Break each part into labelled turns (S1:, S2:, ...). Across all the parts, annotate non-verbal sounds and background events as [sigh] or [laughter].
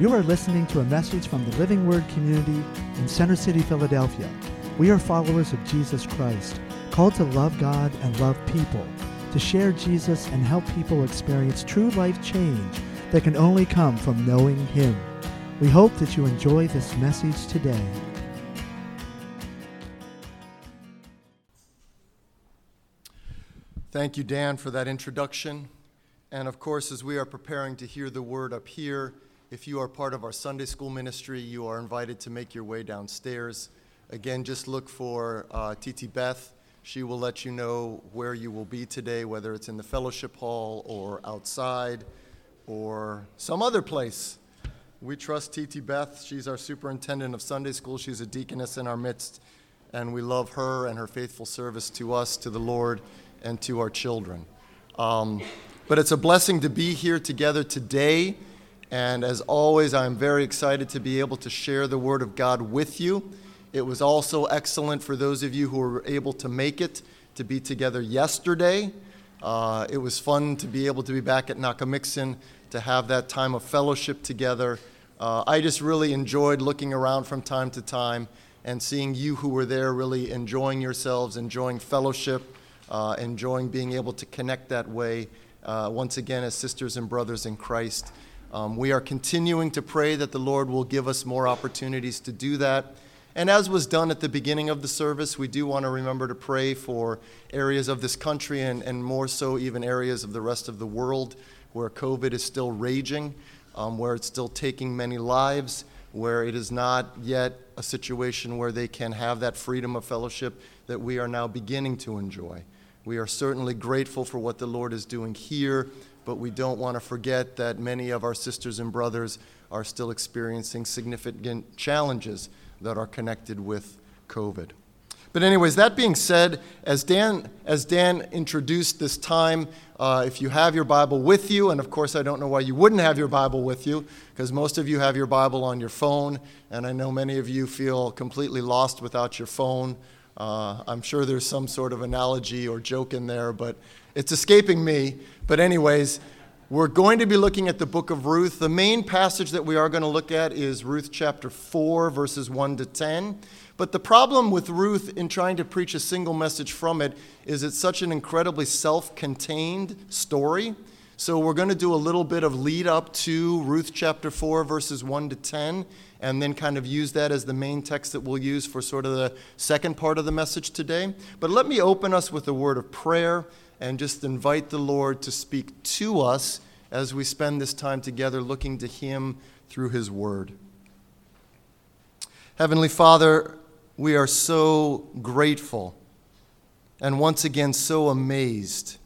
S1: You are listening to a message from the Living Word community in Center City, Philadelphia. We are followers of Jesus Christ, called to love God and love people, to share Jesus and help people experience true life change that can only come from knowing Him. We hope that you enjoy this message today.
S2: Thank you, Dan, for that introduction. And of course, as we are preparing to hear the word up here, if you are part of our Sunday school ministry, you are invited to make your way downstairs. Again, just look for uh, Titi Beth. She will let you know where you will be today, whether it's in the fellowship hall or outside or some other place. We trust TT Beth. She's our superintendent of Sunday school. She's a deaconess in our midst, and we love her and her faithful service to us, to the Lord, and to our children. Um, but it's a blessing to be here together today. And as always, I'm very excited to be able to share the Word of God with you. It was also excellent for those of you who were able to make it to be together yesterday. Uh, it was fun to be able to be back at Nockamixon to have that time of fellowship together. Uh, I just really enjoyed looking around from time to time and seeing you who were there really enjoying yourselves, enjoying fellowship, uh, enjoying being able to connect that way uh, once again as sisters and brothers in Christ. Um, we are continuing to pray that the Lord will give us more opportunities to do that. And as was done at the beginning of the service, we do want to remember to pray for areas of this country and, and more so, even areas of the rest of the world where COVID is still raging, um, where it's still taking many lives, where it is not yet a situation where they can have that freedom of fellowship that we are now beginning to enjoy. We are certainly grateful for what the Lord is doing here, but we don't want to forget that many of our sisters and brothers are still experiencing significant challenges that are connected with COVID. But anyways, that being said, as Dan, as Dan introduced this time, uh, if you have your Bible with you, and of course I don't know why you wouldn't have your Bible with you, because most of you have your Bible on your phone, and I know many of you feel completely lost without your phone. Uh, I'm sure there's some sort of analogy or joke in there, but it's escaping me. But anyways, we're going to be looking at the book of Ruth. The main passage that we are going to look at is Ruth chapter 4, verses 1 to 10. But the problem with Ruth in trying to preach a single message from it is it's such an incredibly self contained story. So we're going to do a little bit of lead up to Ruth chapter 4, verses 1 to 10, and then kind of use that as the main text that we'll use for sort of the second part of the message today. But let me open us with a word of prayer and just invite the Lord to speak to us as we spend this time together looking to Him through His Word. Heavenly Father, we are so grateful and once again so amazed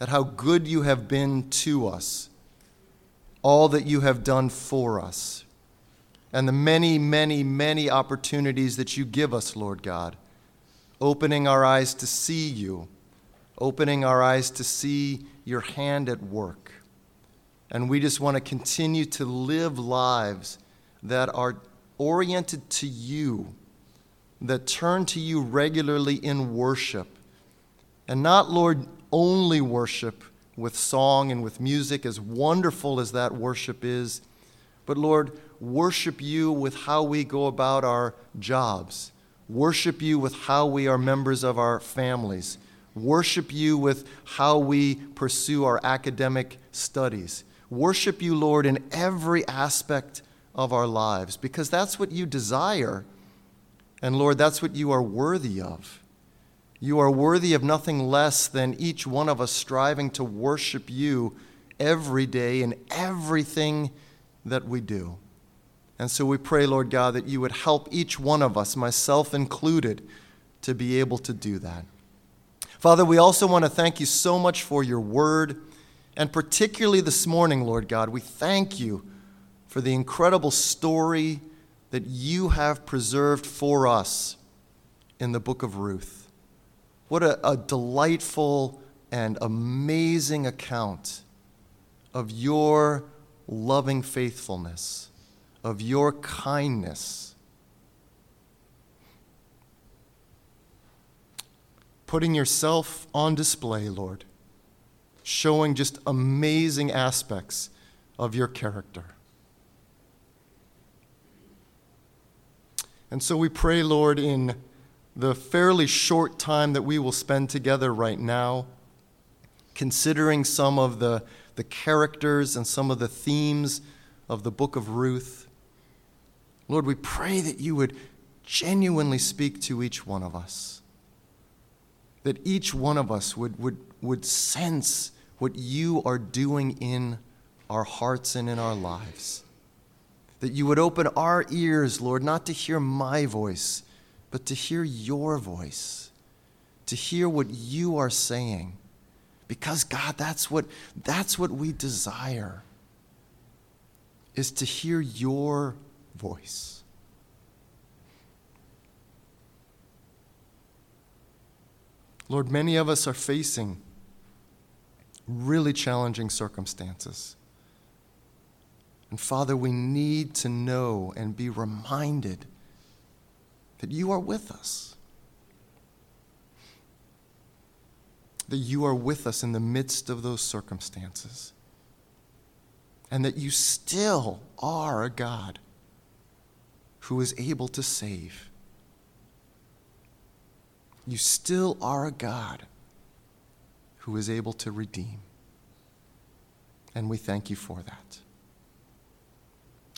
S2: at how good you have been to us, all that you have done for us, and the many, many, many opportunities that you give us, Lord God, opening our eyes to see you, opening our eyes to see your hand at work. And we just want to continue to live lives that are oriented to you that turn to you regularly in worship. And not, Lord, only worship with song and with music, as wonderful as that worship is, but Lord, worship you with how we go about our jobs, worship you with how we are members of our families, worship you with how we pursue our academic studies. Worship you, Lord, in every aspect of our lives, because that's what you desire and Lord, that's what you are worthy of. You are worthy of nothing less than each one of us striving to worship you every day in everything that we do. And so we pray, Lord God, that you would help each one of us, myself included, to be able to do that. Father, we also want to thank you so much for your word, and particularly this morning, Lord God, we thank you for the incredible story that you have preserved for us in the book of Ruth. What a, a delightful and amazing account of your loving faithfulness, of your kindness. Putting yourself on display, Lord, showing just amazing aspects of your character. And so we pray, Lord, in the fairly short time that we will spend together right now, considering some of the, the characters and some of the themes of the book of Ruth. Lord, we pray that you would genuinely speak to each one of us, that each one of us would, would, would sense what you are doing in our hearts and in our lives. That you would open our ears, Lord, not to hear my voice, but to hear your voice, to hear what you are saying. Because, God, that's what, that's what we desire, is to hear your voice. Lord, many of us are facing really challenging circumstances. And Father, we need to know and be reminded that you are with us. That you are with us in the midst of those circumstances. And that you still are a God who is able to save. You still are a God who is able to redeem. And we thank you for that.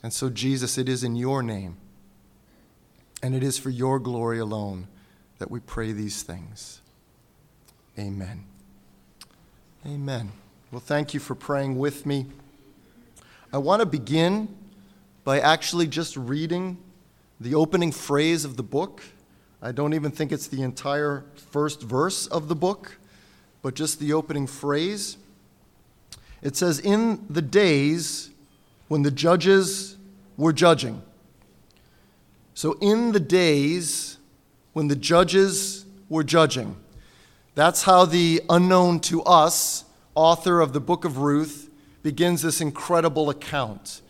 S2: And so, Jesus, it is in your name and it is for your glory alone that we pray these things. Amen. Amen. Well, thank you for praying with me. I want to begin by actually just reading the opening phrase of the book. I don't even think it's the entire first verse of the book, but just the opening phrase. It says, In the days when the judges were judging. So, in the days when the judges were judging, that's how the unknown to us, author of the book of Ruth, begins this incredible account.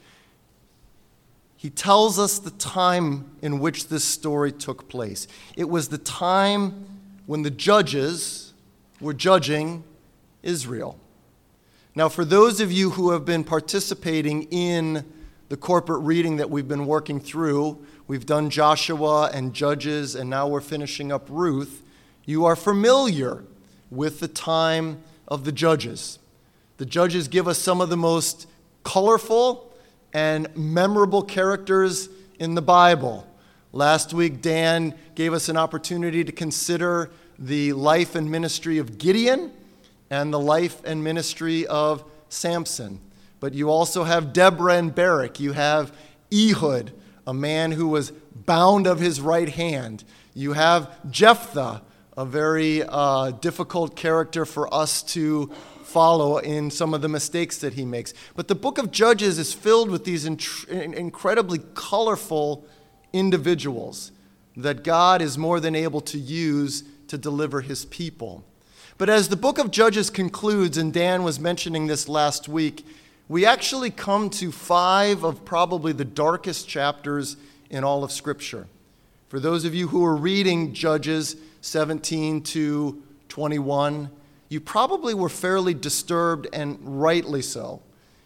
S2: He tells us the time in which this story took place. It was the time when the judges were judging Israel. Now, for those of you who have been participating in the corporate reading that we've been working through, we've done Joshua and Judges, and now we're finishing up Ruth. You are familiar with the time of the Judges. The Judges give us some of the most colorful and memorable characters in the Bible. Last week, Dan gave us an opportunity to consider the life and ministry of Gideon and the life and ministry of Samson. But you also have Deborah and Barak. You have Ehud, a man who was bound of his right hand. You have Jephthah, a very uh, difficult character for us to follow in some of the mistakes that he makes. But the book of Judges is filled with these incredibly colorful individuals that God is more than able to use to deliver his people. But as the book of Judges concludes, and Dan was mentioning this last week, we actually come to five of probably the darkest chapters in all of Scripture. For those of you who are reading Judges 17 to 21, you probably were fairly disturbed and rightly so.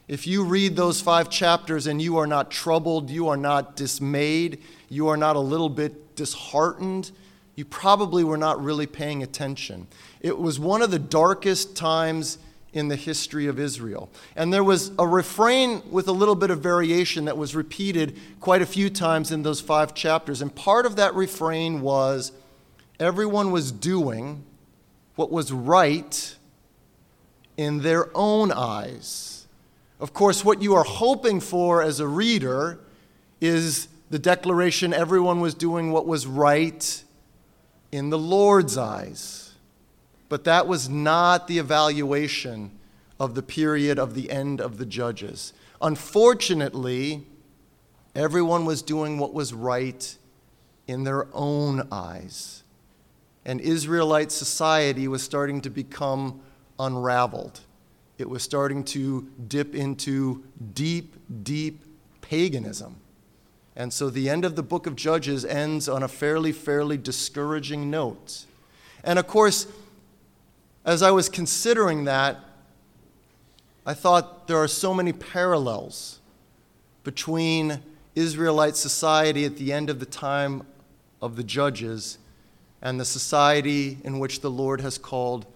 S2: If you read those five chapters and you are not troubled, you are not dismayed, you are not a little bit disheartened, you probably were not really paying attention. It was one of the darkest times in the history of Israel. And there was a refrain with a little bit of variation that was repeated quite a few times in those five chapters. And part of that refrain was everyone was doing what was right in their own eyes. Of course, what you are hoping for as a reader is the declaration everyone was doing what was right in the Lord's eyes. But that was not the evaluation of the period of the end of the judges. Unfortunately, everyone was doing what was right in their own eyes. And Israelite society was starting to become unraveled. It was starting to dip into deep, deep paganism. And so the end of the book of Judges ends on a fairly, fairly discouraging note. And of course, as I was considering that, I thought there are so many parallels between Israelite society at the end of the time of the judges and the society in which the Lord has called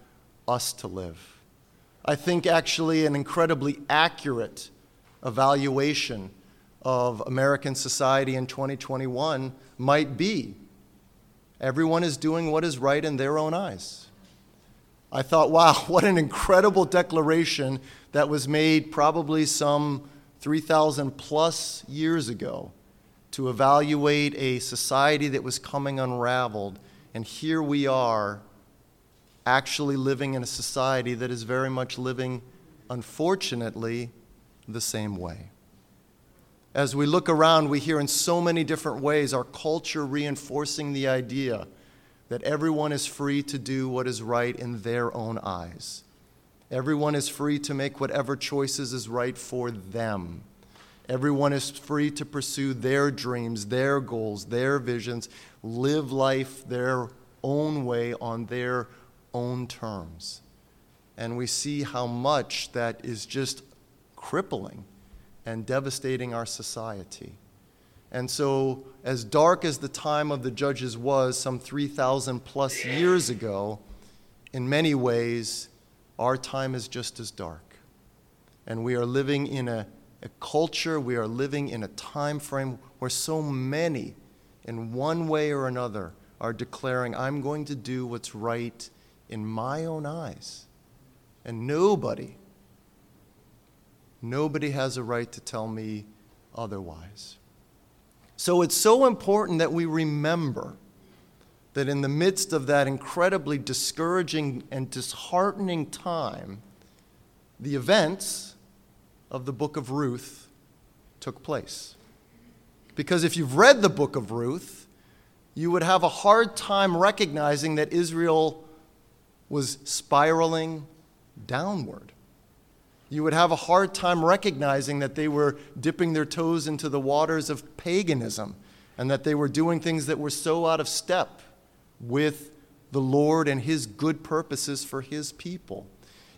S2: us to live. I think actually an incredibly accurate evaluation of American society in 2021 might be everyone is doing what is right in their own eyes. I thought, [laughs] wow, what an incredible declaration that was made probably some 3,000 plus years ago to evaluate a society that was coming unraveled. And here we are actually living in a society that is very much living, unfortunately, the same way. As we look around, we hear in so many different ways our culture reinforcing the idea that everyone is free to do what is right in their own eyes. Everyone is free to make whatever choices is right for them. Everyone is free to pursue their dreams, their goals, their visions, live life their own way on their own terms. And we see how much that is just crippling and devastating our society. And so, as dark as the time of the judges was some 3,000 plus years ago, in many ways, our time is just as dark. And we are living in a, a culture, we are living in a time frame where so many, in one way or another, are declaring, I'm going to do what's right in my own eyes. And nobody, nobody has a right to tell me otherwise. So it's so important that we remember that in the midst of that incredibly discouraging and disheartening time, the events of the book of Ruth took place. Because if you've read the book of Ruth, you would have a hard time recognizing that Israel was spiraling downward. You would have a hard time recognizing that they were dipping their toes into the waters of paganism and that they were doing things that were so out of step with the Lord and His good purposes for His people.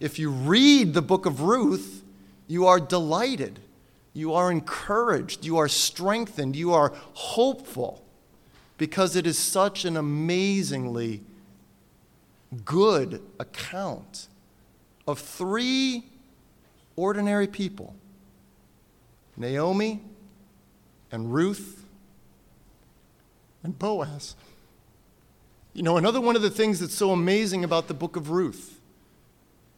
S2: If you read the book of Ruth, you are delighted, you are encouraged, you are strengthened, you are hopeful because it is such an amazingly good account of three ordinary people Naomi and Ruth and Boaz. You know, another one of the things that's so amazing about the book of Ruth,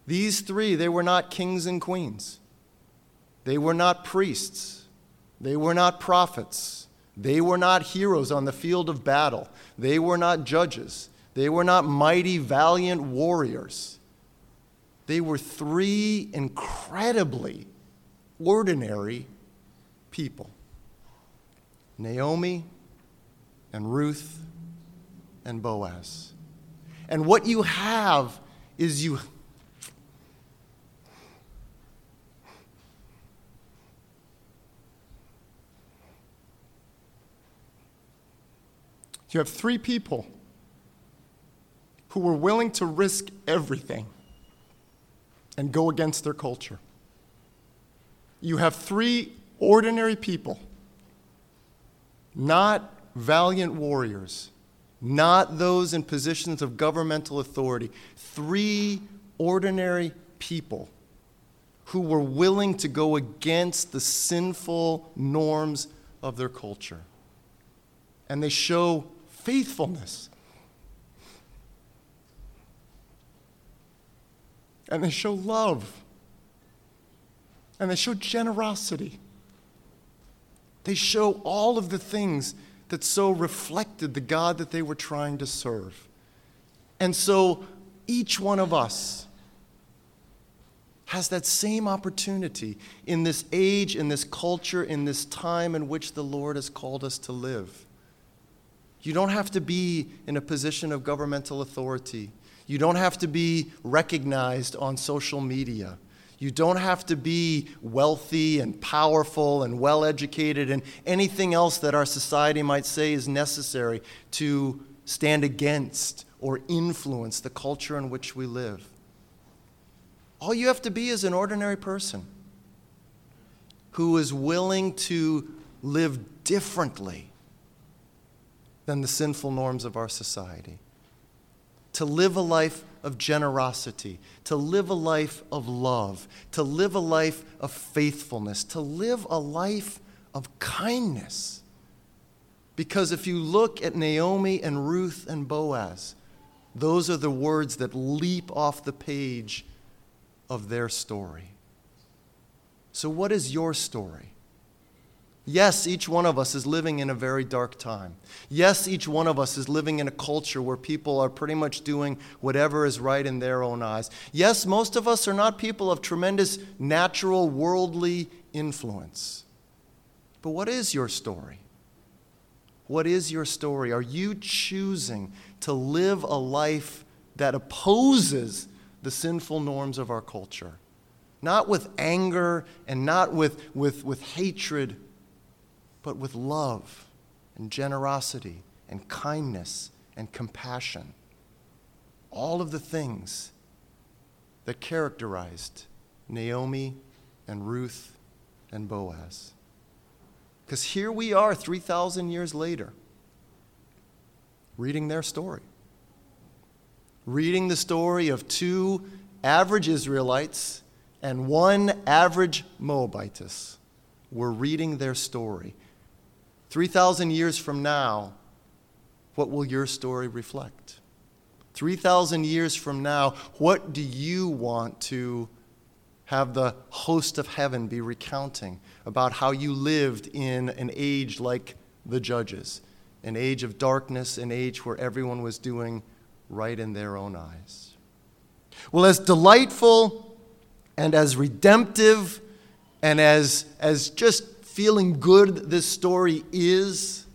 S2: these three, they were not kings and queens. They were not priests. They were not prophets. They were not heroes on the field of battle. They were not judges. They were not mighty, valiant warriors. They were three incredibly ordinary people Naomi and Ruth and Boaz. And what you have is you. You have three people who were willing to risk everything and go against their culture. You have three ordinary people, not valiant warriors, not those in positions of governmental authority, three ordinary people who were willing to go against the sinful norms of their culture. And they show faithfulness and they show love, and they show generosity. They show all of the things that so reflected the God that they were trying to serve. And so each one of us has that same opportunity in this age, in this culture, in this time in which the Lord has called us to live. You don't have to be in a position of governmental authority. You don't have to be recognized on social media. You don't have to be wealthy and powerful and well educated and anything else that our society might say is necessary to stand against or influence the culture in which we live. All you have to be is an ordinary person who is willing to live differently than the sinful norms of our society. To live a life of generosity, to live a life of love, to live a life of faithfulness, to live a life of kindness. Because if you look at Naomi and Ruth and Boaz, those are the words that leap off the page of their story. So, what is your story? Yes, each one of us is living in a very dark time. Yes, each one of us is living in a culture where people are pretty much doing whatever is right in their own eyes. Yes, most of us are not people of tremendous natural, worldly influence. But what is your story? What is your story? Are you choosing to live a life that opposes the sinful norms of our culture? Not with anger and not with, with, with hatred, but with love and generosity and kindness and compassion. All of the things that characterized Naomi and Ruth and Boaz. Because here we are 3,000 years later, reading their story. Reading the story of two average Israelites and one average Moabitess. We're reading their story. 3,000 years from now, what will your story reflect? 3,000 years from now, what do you want to have the host of heaven be recounting about how you lived in an age like the judges, an age of darkness, an age where everyone was doing right in their own eyes. Well, as delightful and as redemptive and as, as just feeling good this story is,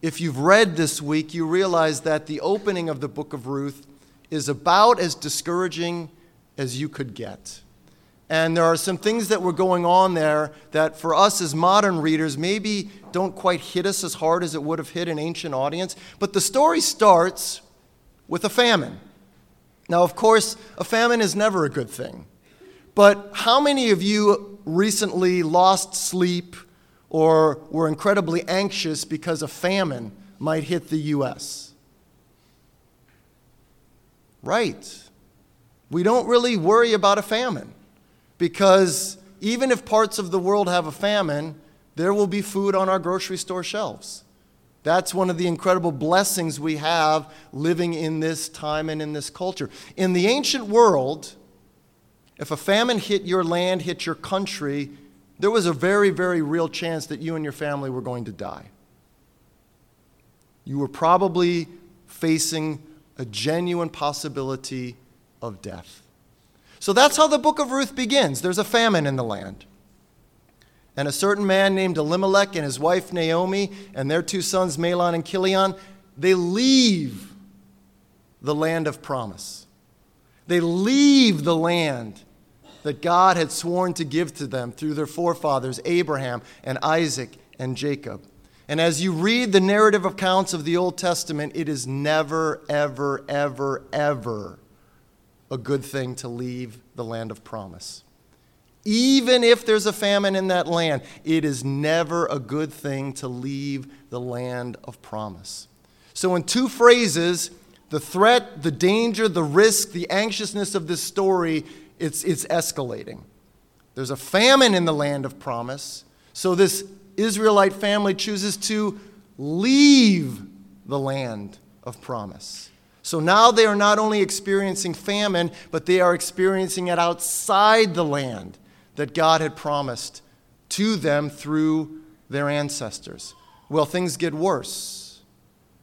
S2: if you've read this week, you realize that the opening of the book of Ruth is about as discouraging as you could get. And there are some things that were going on there that, for us as modern readers, maybe don't quite hit us as hard as it would have hit an ancient audience. But the story starts with a famine. Now, of course, a famine is never a good thing. But how many of you recently lost sleep or were incredibly anxious because a famine might hit the U.S.? Right. We don't really worry about a famine because even if parts of the world have a famine, there will be food on our grocery store shelves. That's one of the incredible blessings we have living in this time and in this culture. In the ancient world, if a famine hit your land, hit your country, there was a very, very real chance that you and your family were going to die. You were probably facing a genuine possibility of death. So that's how the book of Ruth begins. There's a famine in the land. And a certain man named Elimelech and his wife Naomi and their two sons, Mahlon and Chilion, they leave the land of promise. They leave the land that God had sworn to give to them through their forefathers, Abraham and Isaac and Jacob. And as you read the narrative accounts of the Old Testament, it is never, ever, ever, ever a good thing to leave the land of promise. Even if there's a famine in that land, it is never a good thing to leave the land of promise. So, in two phrases, the threat, the danger, the risk, the anxiousness of this story, it's, it's escalating. There's a famine in the land of promise, so this Israelite family chooses to leave the land of promise. So now they are not only experiencing famine, but they are experiencing it outside the land that God had promised to them through their ancestors. Well, things get worse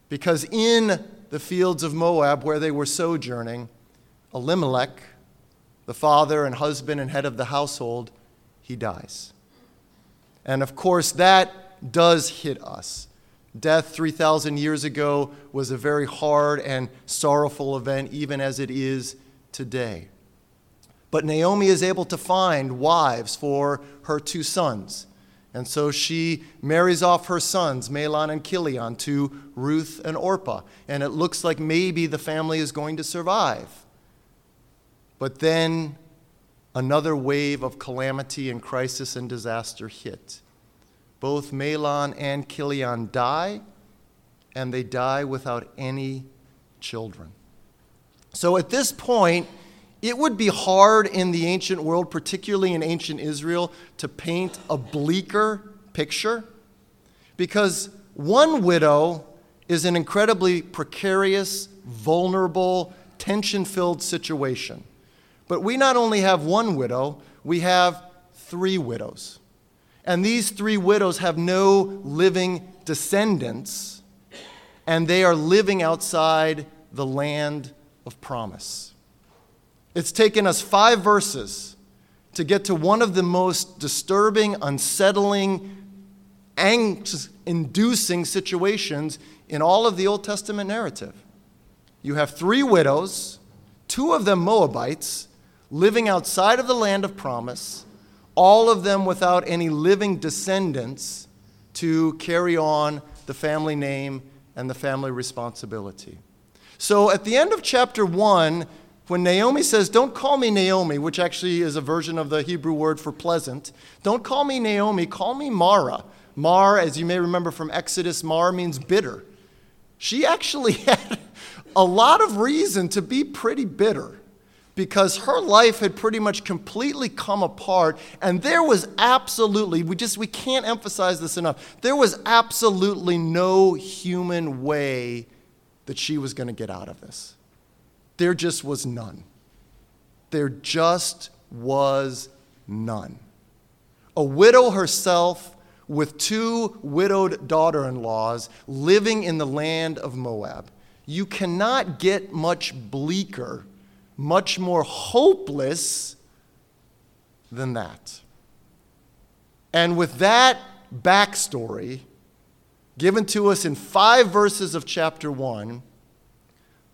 S2: because in the fields of Moab, where they were sojourning, Elimelech, the father and husband and head of the household, he dies. And of course, that does hit us. Death 3,000 years ago was a very hard and sorrowful event, even as it is today. But Naomi is able to find wives for her two sons. And so she marries off her sons, Mahlon and Chilion, to Ruth and Orpah. And it looks like maybe the family is going to survive. But then another wave of calamity and crisis and disaster hit Both Mahlon and Chilion die, and they die without any children. So at this point, it would be hard in the ancient world, particularly in ancient Israel, to paint a bleaker picture because one widow is an incredibly precarious, vulnerable, tension filled situation. But we not only have one widow, we have three widows. And these three widows have no living descendants, and they are living outside the land of promise. It's taken us five verses to get to one of the most disturbing, unsettling, angst inducing situations in all of the Old Testament narrative. You have three widows, two of them Moabites, living outside of the land of promise, all of them without any living descendants to carry on the family name and the family responsibility. So at the end of chapter 1, when Naomi says, Don't call me Naomi, which actually is a version of the Hebrew word for pleasant, don't call me Naomi, call me Mara. Mar, as you may remember from Exodus, Mar means bitter. She actually [laughs] had a lot of reason to be pretty bitter because her life had pretty much completely come apart and there was absolutely we just we can't emphasize this enough there was absolutely no human way that she was going to get out of this there just was none there just was none a widow herself with two widowed daughter in laws living in the land of Moab. You cannot get much bleaker, much more hopeless than that. And with that backstory given to us in five verses of chapter 1,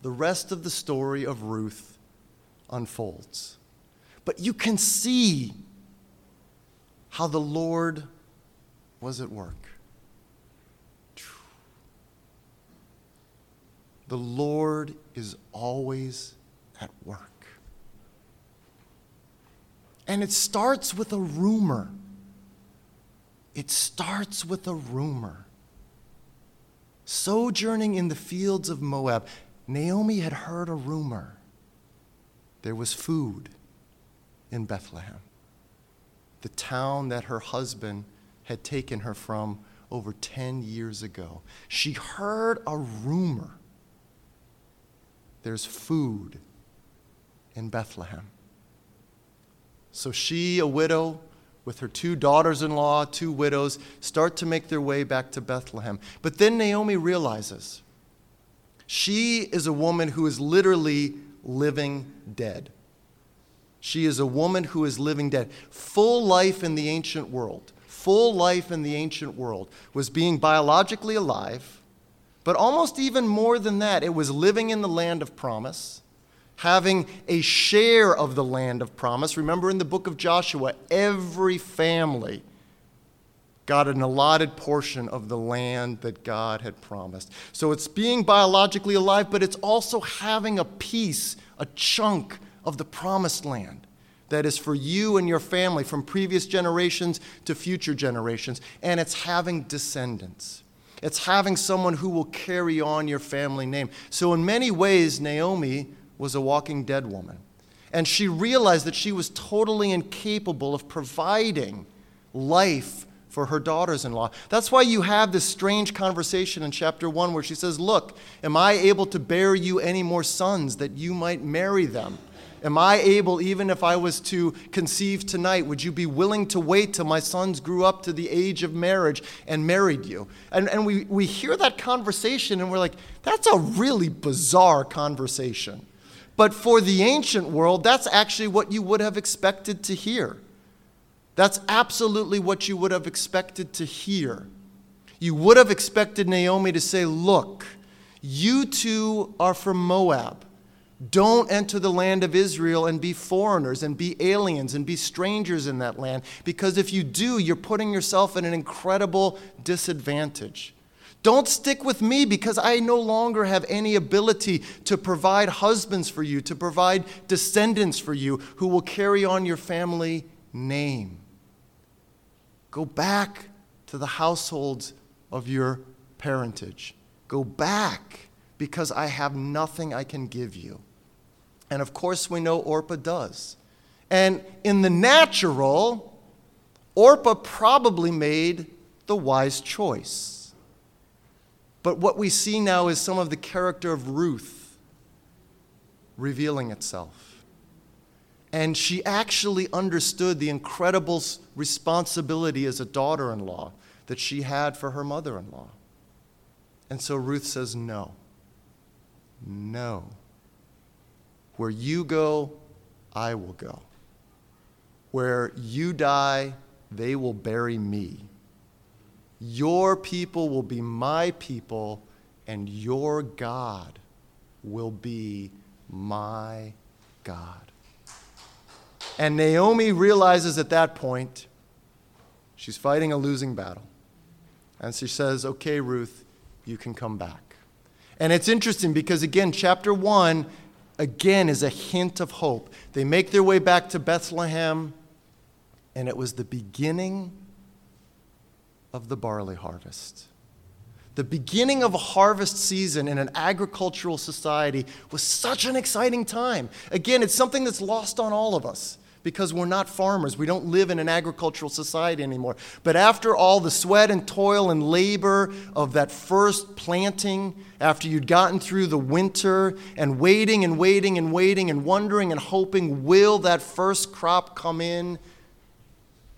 S2: the rest of the story of Ruth unfolds. But you can see how the Lord was at work. The Lord is always at work. And it starts with a rumor. It starts with a rumor. Sojourning in the fields of Moab, Naomi had heard a rumor. There was food in Bethlehem, the town that her husband had taken her from over 10 years ago. She heard a rumor there's food in Bethlehem. So she, a widow, with her two daughters in law, two widows, start to make their way back to Bethlehem. But then Naomi realizes she is a woman who is literally living dead. She is a woman who is living dead. Full life in the ancient world full life in the ancient world was being biologically alive, but almost even more than that, it was living in the land of promise, having a share of the land of promise. Remember in the book of Joshua, every family got an allotted portion of the land that God had promised. So it's being biologically alive, but it's also having a piece, a chunk of the promised land that is for you and your family from previous generations to future generations. And it's having descendants. It's having someone who will carry on your family name. So, in many ways, Naomi was a walking dead woman. And she realized that she was totally incapable of providing life for her daughters in law. That's why you have this strange conversation in chapter 1 where she says, Look, am I able to bear you any more sons that you might marry them? Am I able, even if I was to conceive tonight, would you be willing to wait till my sons grew up to the age of marriage and married you? And, and we, we hear that conversation and we're like, that's a really bizarre conversation. But for the ancient world, that's actually what you would have expected to hear. That's absolutely what you would have expected to hear. You would have expected Naomi to say, Look, you two are from Moab. Don't enter the land of Israel and be foreigners and be aliens and be strangers in that land, because if you do, you're putting yourself in an incredible disadvantage. Don't stick with me because I no longer have any ability to provide husbands for you, to provide descendants for you who will carry on your family name. Go back to the households of your parentage. Go back because I have nothing I can give you. And of course, we know Orpah does. And in the natural, Orpah probably made the wise choice. But what we see now is some of the character of Ruth revealing itself. And she actually understood the incredible responsibility as a daughter in law that she had for her mother in law. And so Ruth says, No. No. Where you go, I will go. Where you die, they will bury me. Your people will be my people, and your God will be my God. And Naomi realizes at that point she's fighting a losing battle. And she says, Okay, Ruth, you can come back. And it's interesting because, again, chapter 1, again, is a hint of hope. They make their way back to Bethlehem, and it was the beginning of the barley harvest. The beginning of a harvest season in an agricultural society was such an exciting time. Again, it's something that's lost on all of us because we're not farmers. We don't live in an agricultural society anymore. But after all the sweat and toil and labor of that first planting, after you'd gotten through the winter and waiting and waiting and waiting and wondering and hoping, will that first crop come in?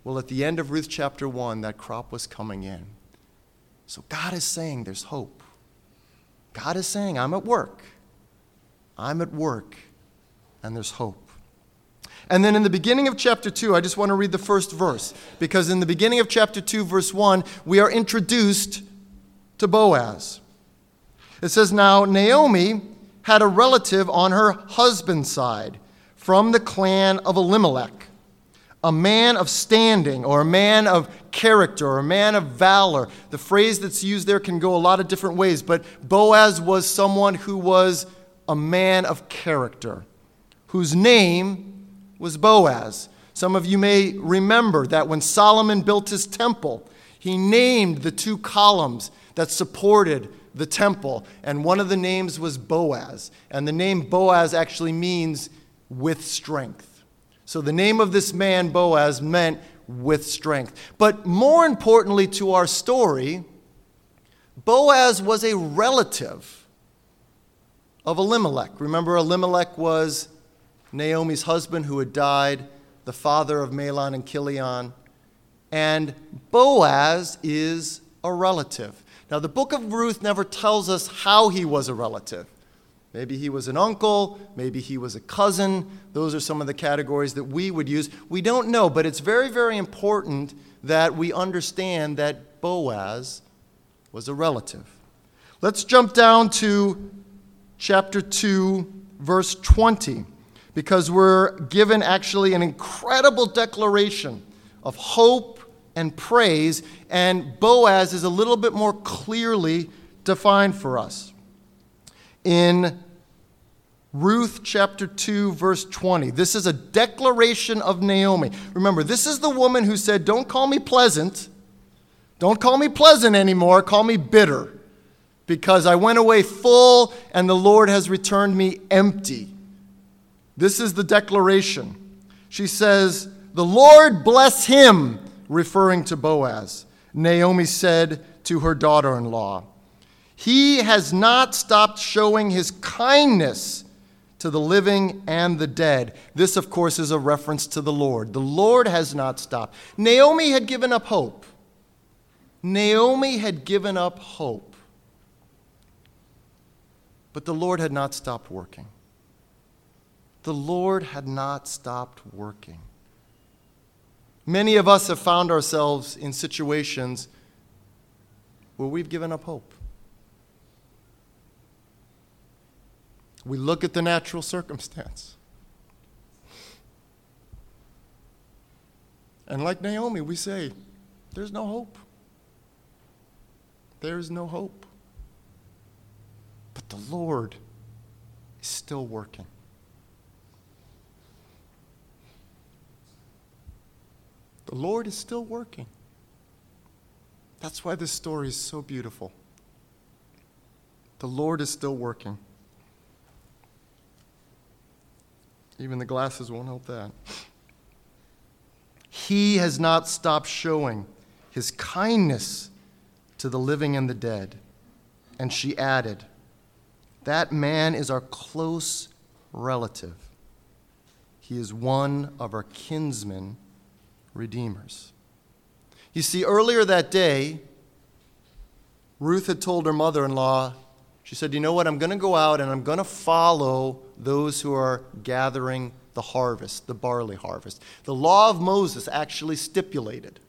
S2: Well, at the end of Ruth chapter 1, that crop was coming in. So God is saying there's hope. God is saying, I'm at work. I'm at work, and there's hope. And then in the beginning of chapter 2, I just want to read the first verse, because in the beginning of chapter 2, verse 1, we are introduced to Boaz. It says, Now Naomi had a relative on her husband's side from the clan of Elimelech, a man of standing, or a man of character, a man of valor. The phrase that's used there can go a lot of different ways, but Boaz was someone who was a man of character, whose name was Boaz. Some of you may remember that when Solomon built his temple, he named the two columns that supported the temple, and one of the names was Boaz. And the name Boaz actually means with strength. So the name of this man, Boaz, meant with strength. But more importantly to our story, Boaz was a relative of Elimelech. Remember, Elimelech was Naomi's husband who had died, the father of Mahlon and Chilion. And Boaz is a relative. Now, the book of Ruth never tells us how he was a relative. Maybe he was an uncle, maybe he was a cousin. Those are some of the categories that we would use. We don't know, but it's very, very important that we understand that Boaz was a relative. Let's jump down to chapter 2, verse 20 because we're given actually an incredible declaration of hope and praise, and Boaz is a little bit more clearly defined for us. In Ruth chapter 2, verse 20. This is a declaration of Naomi. Remember, this is the woman who said, Don't call me pleasant. Don't call me pleasant anymore. Call me bitter. Because I went away full and the Lord has returned me empty. This is the declaration. She says, The Lord bless him, referring to Boaz. Naomi said to her daughter in law, He has not stopped showing his kindness to the living and the dead. This, of course, is a reference to the Lord. The Lord has not stopped. Naomi had given up hope. Naomi had given up hope. But the Lord had not stopped working the Lord had not stopped working. Many of us have found ourselves in situations where we've given up hope. We look at the natural circumstance. And like Naomi, we say, There's no hope. There's no hope. But the Lord is still working. The Lord is still working. That's why this story is so beautiful. The Lord is still working. Even the glasses won't help that. He has not stopped showing his kindness to the living and the dead. And she added, That man is our close relative. He is one of our kinsmen redeemers. You see, earlier that day, Ruth had told her mother in law, she said, You know what? I'm going to go out and I'm going to follow those who are gathering the harvest, the barley harvest. The law of Moses actually stipulated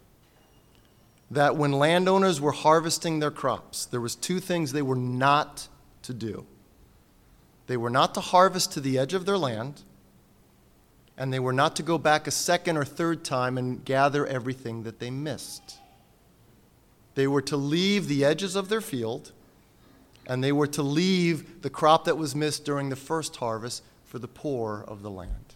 S2: that when landowners were harvesting their crops, there was two things they were not to do. They were not to harvest to the edge of their land, and they were not to go back a second or third time and gather everything that they missed. They were to leave the edges of their field, and they were to leave the crop that was missed during the first harvest for the poor of the land.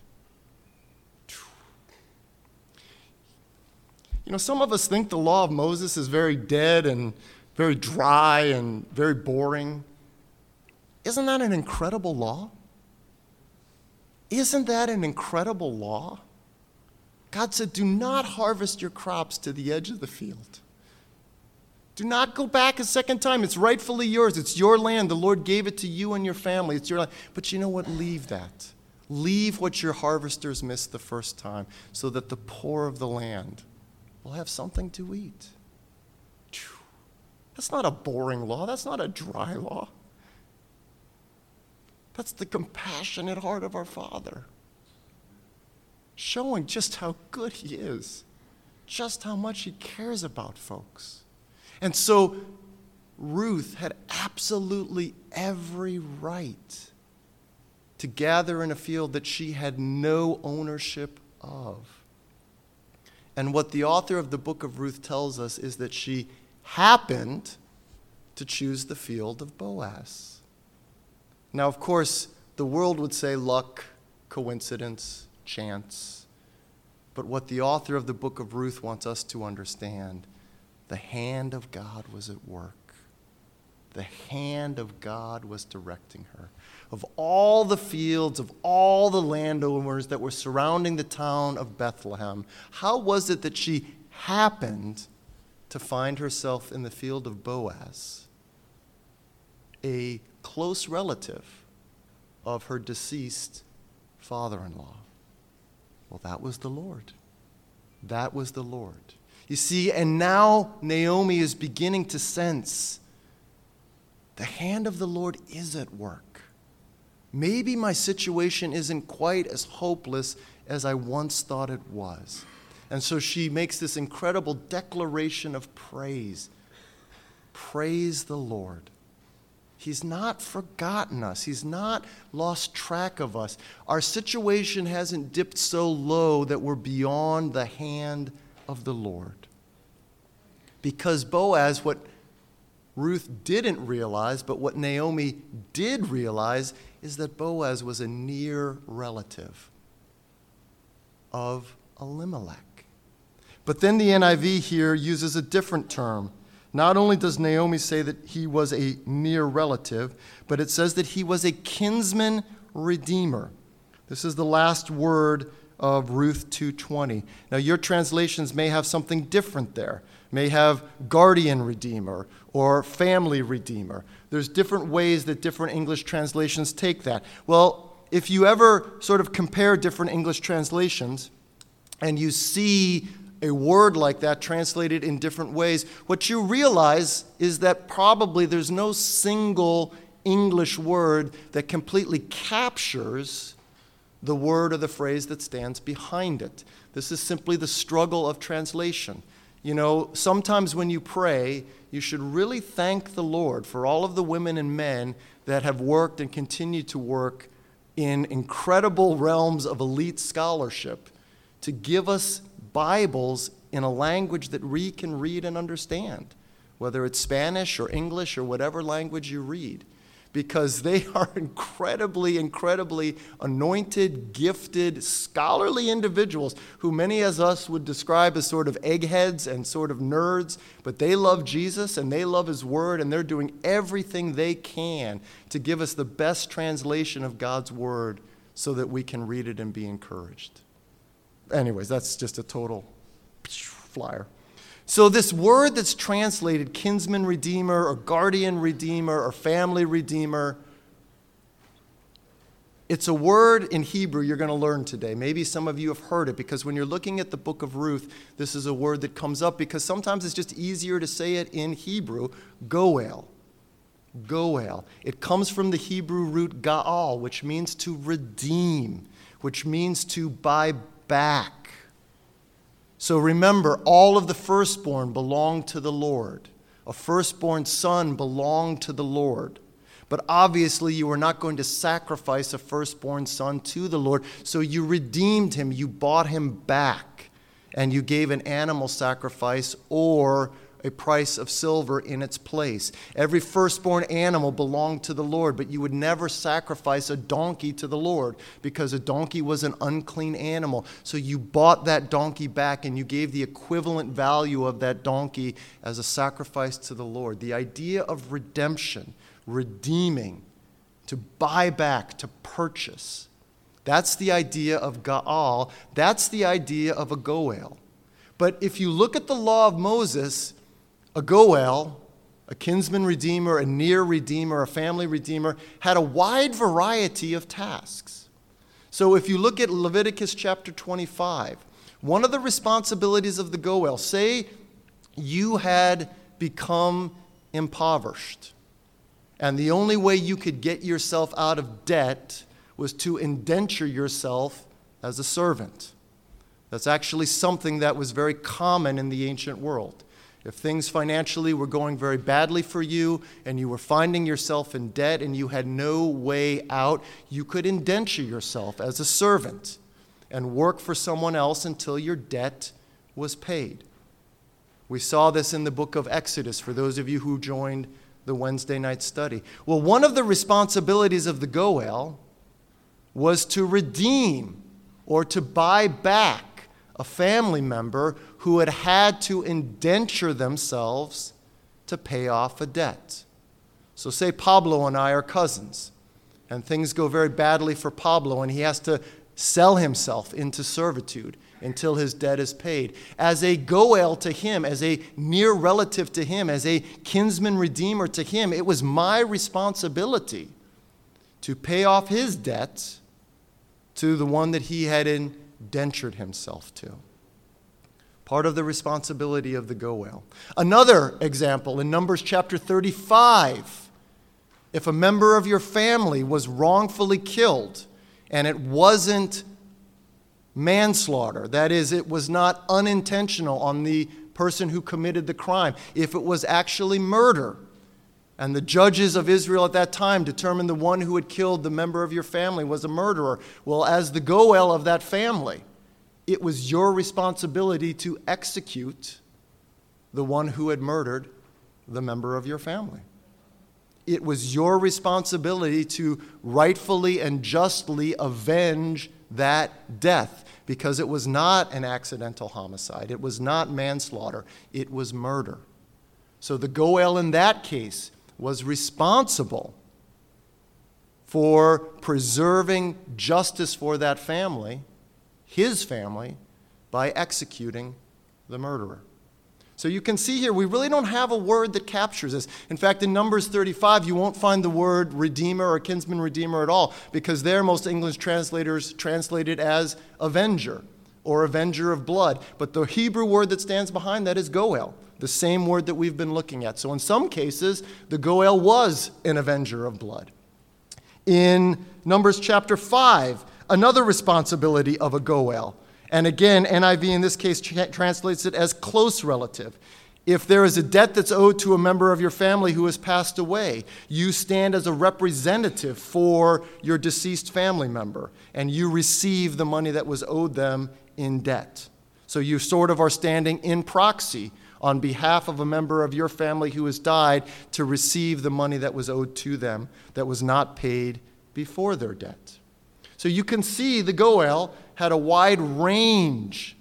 S2: You know, some of us think the law of Moses is very dead and very dry and very boring. Isn't that an incredible law? Isn't that an incredible law? God said, Do not harvest your crops to the edge of the field. Do not go back a second time. It's rightfully yours. It's your land. The Lord gave it to you and your family. It's your land. But you know what? Leave that. Leave what your harvesters missed the first time so that the poor of the land will have something to eat. That's not a boring law. That's not a dry law. That's the compassionate heart of our Father, showing just how good He is, just how much He cares about folks. And so Ruth had absolutely every right to gather in a field that she had no ownership of. And what the author of the book of Ruth tells us is that she happened to choose the field of Boaz. Now, of course, the world would say luck, coincidence, chance. But what the author of the book of Ruth wants us to understand the hand of God was at work. The hand of God was directing her of all the fields, of all the landowners that were surrounding the town of Bethlehem, how was it that she happened to find herself in the field of Boaz, a close relative of her deceased father in law? Well, that was the Lord. That was the Lord. You see, and now Naomi is beginning to sense the hand of the Lord is at work maybe my situation isn't quite as hopeless as I once thought it was. And so she makes this incredible declaration of praise. Praise the Lord. He's not forgotten us. He's not lost track of us. Our situation hasn't dipped so low that we're beyond the hand of the Lord. Because Boaz, what Ruth didn't realize, but what Naomi did realize, is that Boaz was a near relative of Elimelech. But then the NIV here uses a different term. Not only does Naomi say that he was a near relative, but it says that he was a kinsman redeemer. This is the last word of Ruth 2:20. Now your translations may have something different there. May have guardian redeemer or family redeemer. There's different ways that different English translations take that. Well, if you ever sort of compare different English translations and you see a word like that translated in different ways, what you realize is that probably there's no single English word that completely captures the word or the phrase that stands behind it. This is simply the struggle of translation. You know, sometimes when you pray, you should really thank the Lord for all of the women and men that have worked and continue to work in incredible realms of elite scholarship to give us Bibles in a language that we can read and understand, whether it's Spanish or English or whatever language you read. Because they [laughs] are incredibly, incredibly anointed, gifted, scholarly individuals who many as us would describe as sort of eggheads and sort of nerds, but they love Jesus and they love His Word and they're doing everything they can to give us the best translation of God's Word so that we can read it and be encouraged. Anyways, that's just a total flyer. So, this word that's translated kinsman redeemer or guardian redeemer or family redeemer, it's a word in Hebrew you're going to learn today. Maybe some of you have heard it because when you're looking at the book of Ruth, this is a word that comes up because sometimes it's just easier to say it in Hebrew goel. Goel. It comes from the Hebrew root gaal, which means to redeem, which means to buy back. So remember, all of the firstborn belong to the Lord. A firstborn son belonged to the Lord. But obviously, you were not going to sacrifice a firstborn son to the Lord. So you redeemed him, you bought him back, and you gave an animal sacrifice or a price of silver in its place. Every firstborn animal belonged to the Lord, but you would never sacrifice a donkey to the Lord because a donkey was an unclean animal. So you bought that donkey back and you gave the equivalent value of that donkey as a sacrifice to the Lord. The idea of redemption, redeeming, to buy back, to purchase. That's the idea of Gaal. That's the idea of a Goel. But if you look at the law of Moses, a Goel, a kinsman redeemer, a near redeemer, a family redeemer, had a wide variety of tasks. So if you look at Leviticus chapter 25, one of the responsibilities of the Goel, say you had become impoverished, and the only way you could get yourself out of debt was to indenture yourself as a servant. That's actually something that was very common in the ancient world. If things financially were going very badly for you and you were finding yourself in debt and you had no way out, you could indenture yourself as a servant and work for someone else until your debt was paid. We saw this in the book of Exodus for those of you who joined the Wednesday night study. Well, one of the responsibilities of the Goel was to redeem or to buy back a family member who had had to indenture themselves to pay off a debt. So, say Pablo and I are cousins, and things go very badly for Pablo, and he has to sell himself into servitude until his debt is paid. As a Goel to him, as a near relative to him, as a kinsman redeemer to him, it was my responsibility to pay off his debt to the one that he had indentured himself to part of the responsibility of the Goel. Another example in Numbers chapter 35 if a member of your family was wrongfully killed and it wasn't manslaughter, that is, it was not unintentional on the person who committed the crime, if it was actually murder, and the judges of Israel at that time determined the one who had killed the member of your family was a murderer, well, as the Goel of that family, it was your responsibility to execute the one who had murdered the member of your family. It was your responsibility to rightfully and justly avenge that death because it was not an accidental homicide. It was not manslaughter. It was murder. So the Goel in that case was responsible for preserving justice for that family his family by executing the murderer. So you can see here, we really don't have a word that captures this. In fact, in Numbers 35, you won't find the word redeemer or kinsman redeemer at all, because there most English translators translate it as avenger or avenger of blood. But the Hebrew word that stands behind that is goel, the same word that we've been looking at. So in some cases, the goel was an avenger of blood. In Numbers chapter 5, another responsibility of a goel. And again, NIV in this case tra- translates it as close relative. If there is a debt that's owed to a member of your family who has passed away, you stand as a representative for your deceased family member, and you receive the money that was owed them in debt. So you sort of are standing in proxy on behalf of a member of your family who has died to receive the money that was owed to them that was not paid before their debt. So you can see the Goel had a wide range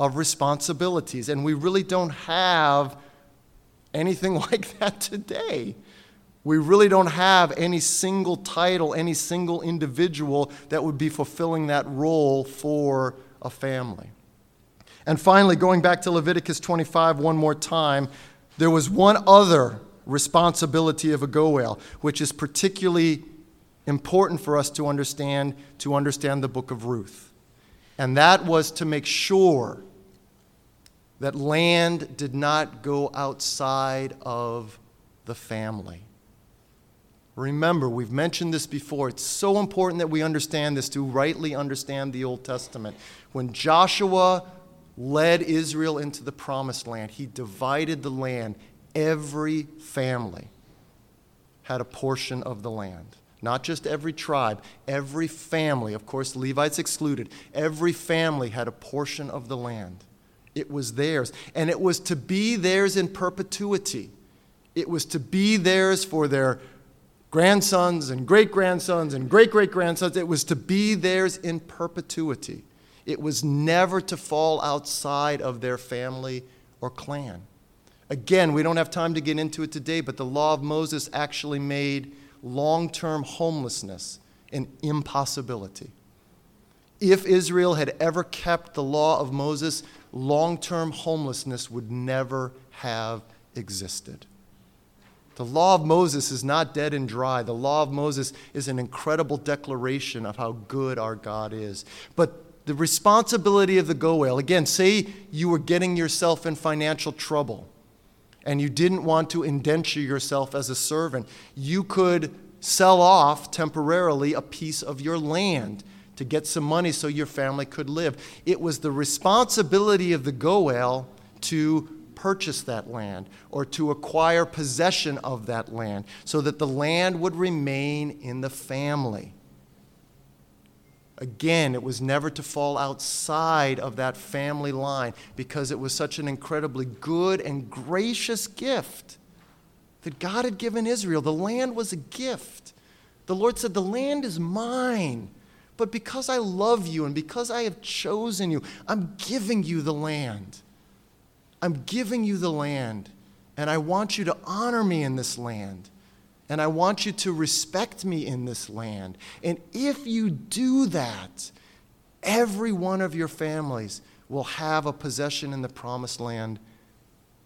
S2: of responsibilities, and we really don't have anything [laughs] like that today. We really don't have any single title, any single individual that would be fulfilling that role for a family. And finally, going back to Leviticus 25 one more time, there was one other responsibility of a Goel, which is particularly important for us to understand to understand the book of Ruth. And that was to make sure that land did not go outside of the family. Remember, we've mentioned this before. It's so important that we understand this to rightly understand the Old Testament. When Joshua led Israel into the promised land, he divided the land. Every family had a portion of the land. Not just every tribe, every family, of course, Levites excluded, every family had a portion of the land. It was theirs. And it was to be theirs in perpetuity. It was to be theirs for their grandsons and great grandsons and great great grandsons. It was to be theirs in perpetuity. It was never to fall outside of their family or clan. Again, we don't have time to get into it today, but the law of Moses actually made long term homelessness an impossibility. If Israel had ever kept the law of Moses, long term homelessness would never have existed. The law of Moses is not dead and dry. The law of Moses is an incredible declaration of how good our God is. But the responsibility of the Goel, again, say you were getting yourself in financial trouble and you didn't want to indenture yourself as a servant, you could sell off temporarily a piece of your land to get some money so your family could live. It was the responsibility of the Goel to purchase that land or to acquire possession of that land so that the land would remain in the family. Again, it was never to fall outside of that family line because it was such an incredibly good and gracious gift that God had given Israel. The land was a gift. The Lord said, The land is mine. But because I love you and because I have chosen you, I'm giving you the land. I'm giving you the land, and I want you to honor me in this land. And I want you to respect me in this land. And if you do that, every one of your families will have a possession in the promised land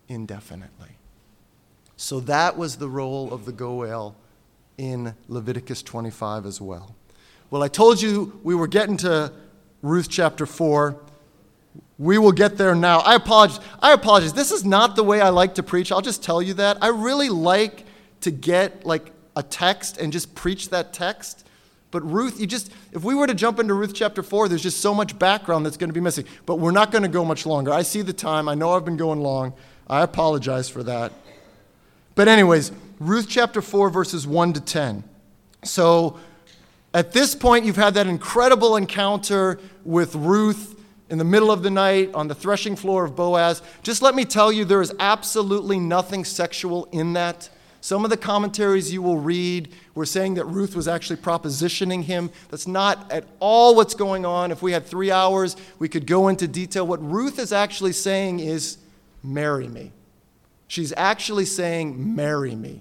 S2: indefinitely. So that was the role of the Goel in Leviticus 25 as well. Well, I told you we were getting to Ruth chapter 4. We will get there now. I apologize. I apologize. This is not the way I like to preach. I'll just tell you that. I really like to get like a text and just preach that text. But Ruth, you just, if we were to jump into Ruth chapter 4, there's just so much background that's going to be missing. But we're not going to go much longer. I see the time. I know I've been going long. I apologize for that. But, anyways, Ruth chapter 4, verses 1 to 10. So, at this point, you've had that incredible encounter with Ruth in the middle of the night on the threshing floor of Boaz. Just let me tell you, there is absolutely nothing sexual in that. Some of the commentaries you will read were saying that Ruth was actually propositioning him. That's not at all what's going on. If we had three hours, we could go into detail. What Ruth is actually saying is, Marry me. She's actually saying, Marry me.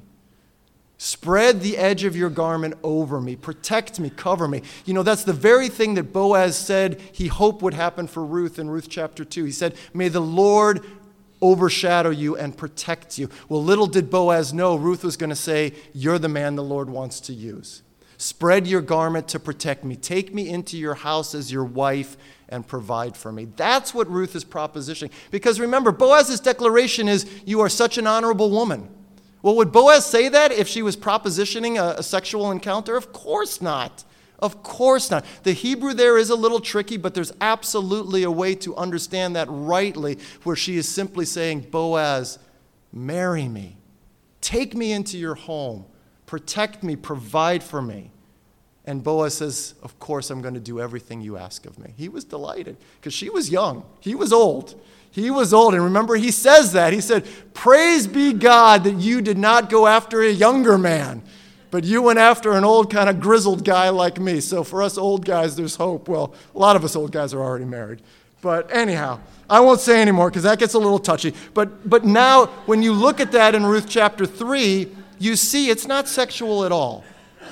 S2: Spread the edge of your garment over me. Protect me. Cover me. You know, that's the very thing that Boaz said he hoped would happen for Ruth in Ruth chapter 2. He said, May the Lord overshadow you and protect you. Well, little did Boaz know Ruth was going to say, You're the man the Lord wants to use. Spread your garment to protect me. Take me into your house as your wife and provide for me. That's what Ruth is propositioning. Because remember, Boaz's declaration is, You are such an honorable woman. Well, would Boaz say that if she was propositioning a, a, sexual encounter? Of course not. Of course not. The Hebrew there is a little tricky, but there's absolutely a way to understand that rightly, where she is simply saying, Boaz, marry me. Take me into your home. Protect me. Provide for me. And Boaz says, Of course, I'm going to do everything you ask of me. He was delighted because she was young, he was old. He was old. And remember, he says that. He said, Praise be God that you did not go after a younger man, but you went after an old, kind of grizzled guy like me. So for us old guys, there's hope. Well, a lot of us old guys are already married. But anyhow, I won't say anymore because that gets a little touchy. But, but now, when you look at that in Ruth chapter 3, you see it's not sexual at all.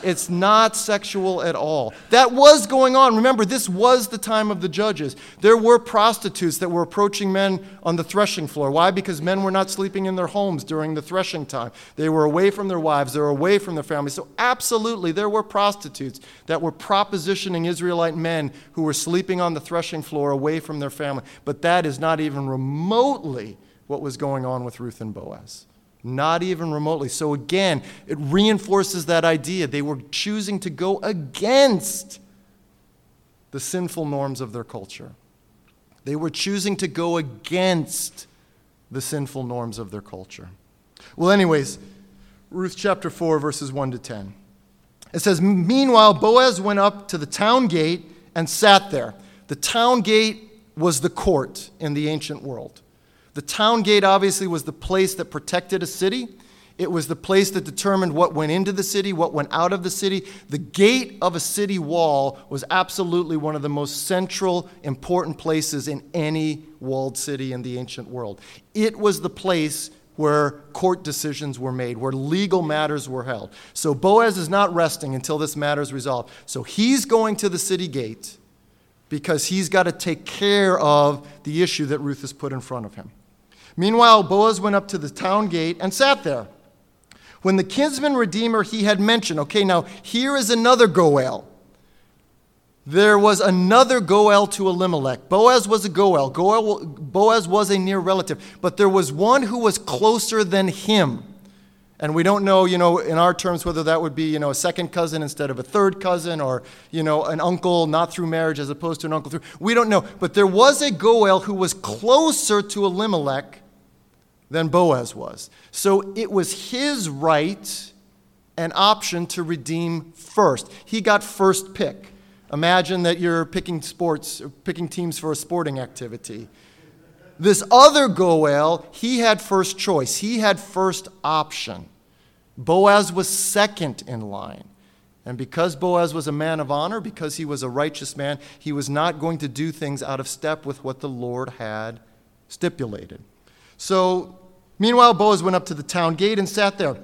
S2: It's not sexual at all. That was going on. Remember, this was the time of the judges. There were prostitutes that were approaching men on the threshing floor. Why? Because men were not sleeping in their homes during the threshing time. They were away from their wives, they were away from their families. So, absolutely, there were prostitutes that were propositioning Israelite men who were sleeping on the threshing floor away from their family. But that is not even remotely what was going on with Ruth and Boaz. Not even remotely. So again, it reinforces that idea. They were choosing to go against the sinful norms of their culture. They were choosing to go against the sinful norms of their culture. Well, anyways, Ruth chapter 4, verses 1 to 10. It says, Meanwhile, Boaz went up to the town gate and sat there. The town gate was the court in the ancient world. The town gate obviously was the place that protected a city. It was the place that determined what went into the city, what went out of the city. The gate of a city wall was absolutely one of the most central, important places in any walled city in the ancient world. It was the place where court decisions were made, where legal matters were held. So Boaz is not resting until this matter is resolved. So he's going to the city gate because he's got to take care of the issue that Ruth has put in front of him. Meanwhile, Boaz went up to the town gate and sat there. When the kinsman redeemer he had mentioned, okay, now here is another Goel. There was another Goel to Elimelech. Boaz was a Goel. Goel. Boaz was a near relative. But there was one who was closer than him. And we don't know, you know, in our terms, whether that would be, you know, a second cousin instead of a third cousin or, you know, an uncle not through marriage as opposed to an uncle through. We don't know. But there was a Goel who was closer to Elimelech than Boaz was. So it was his right and option to redeem first. He got first pick. Imagine that you're picking sports, picking teams for a sporting activity. This other Goel, he had first choice. He had first option. Boaz was second in line. And because Boaz was a man of honor, because he was a righteous man, he was not going to do things out of step with what the Lord had stipulated. So Meanwhile, Boaz went up to the town gate and sat there.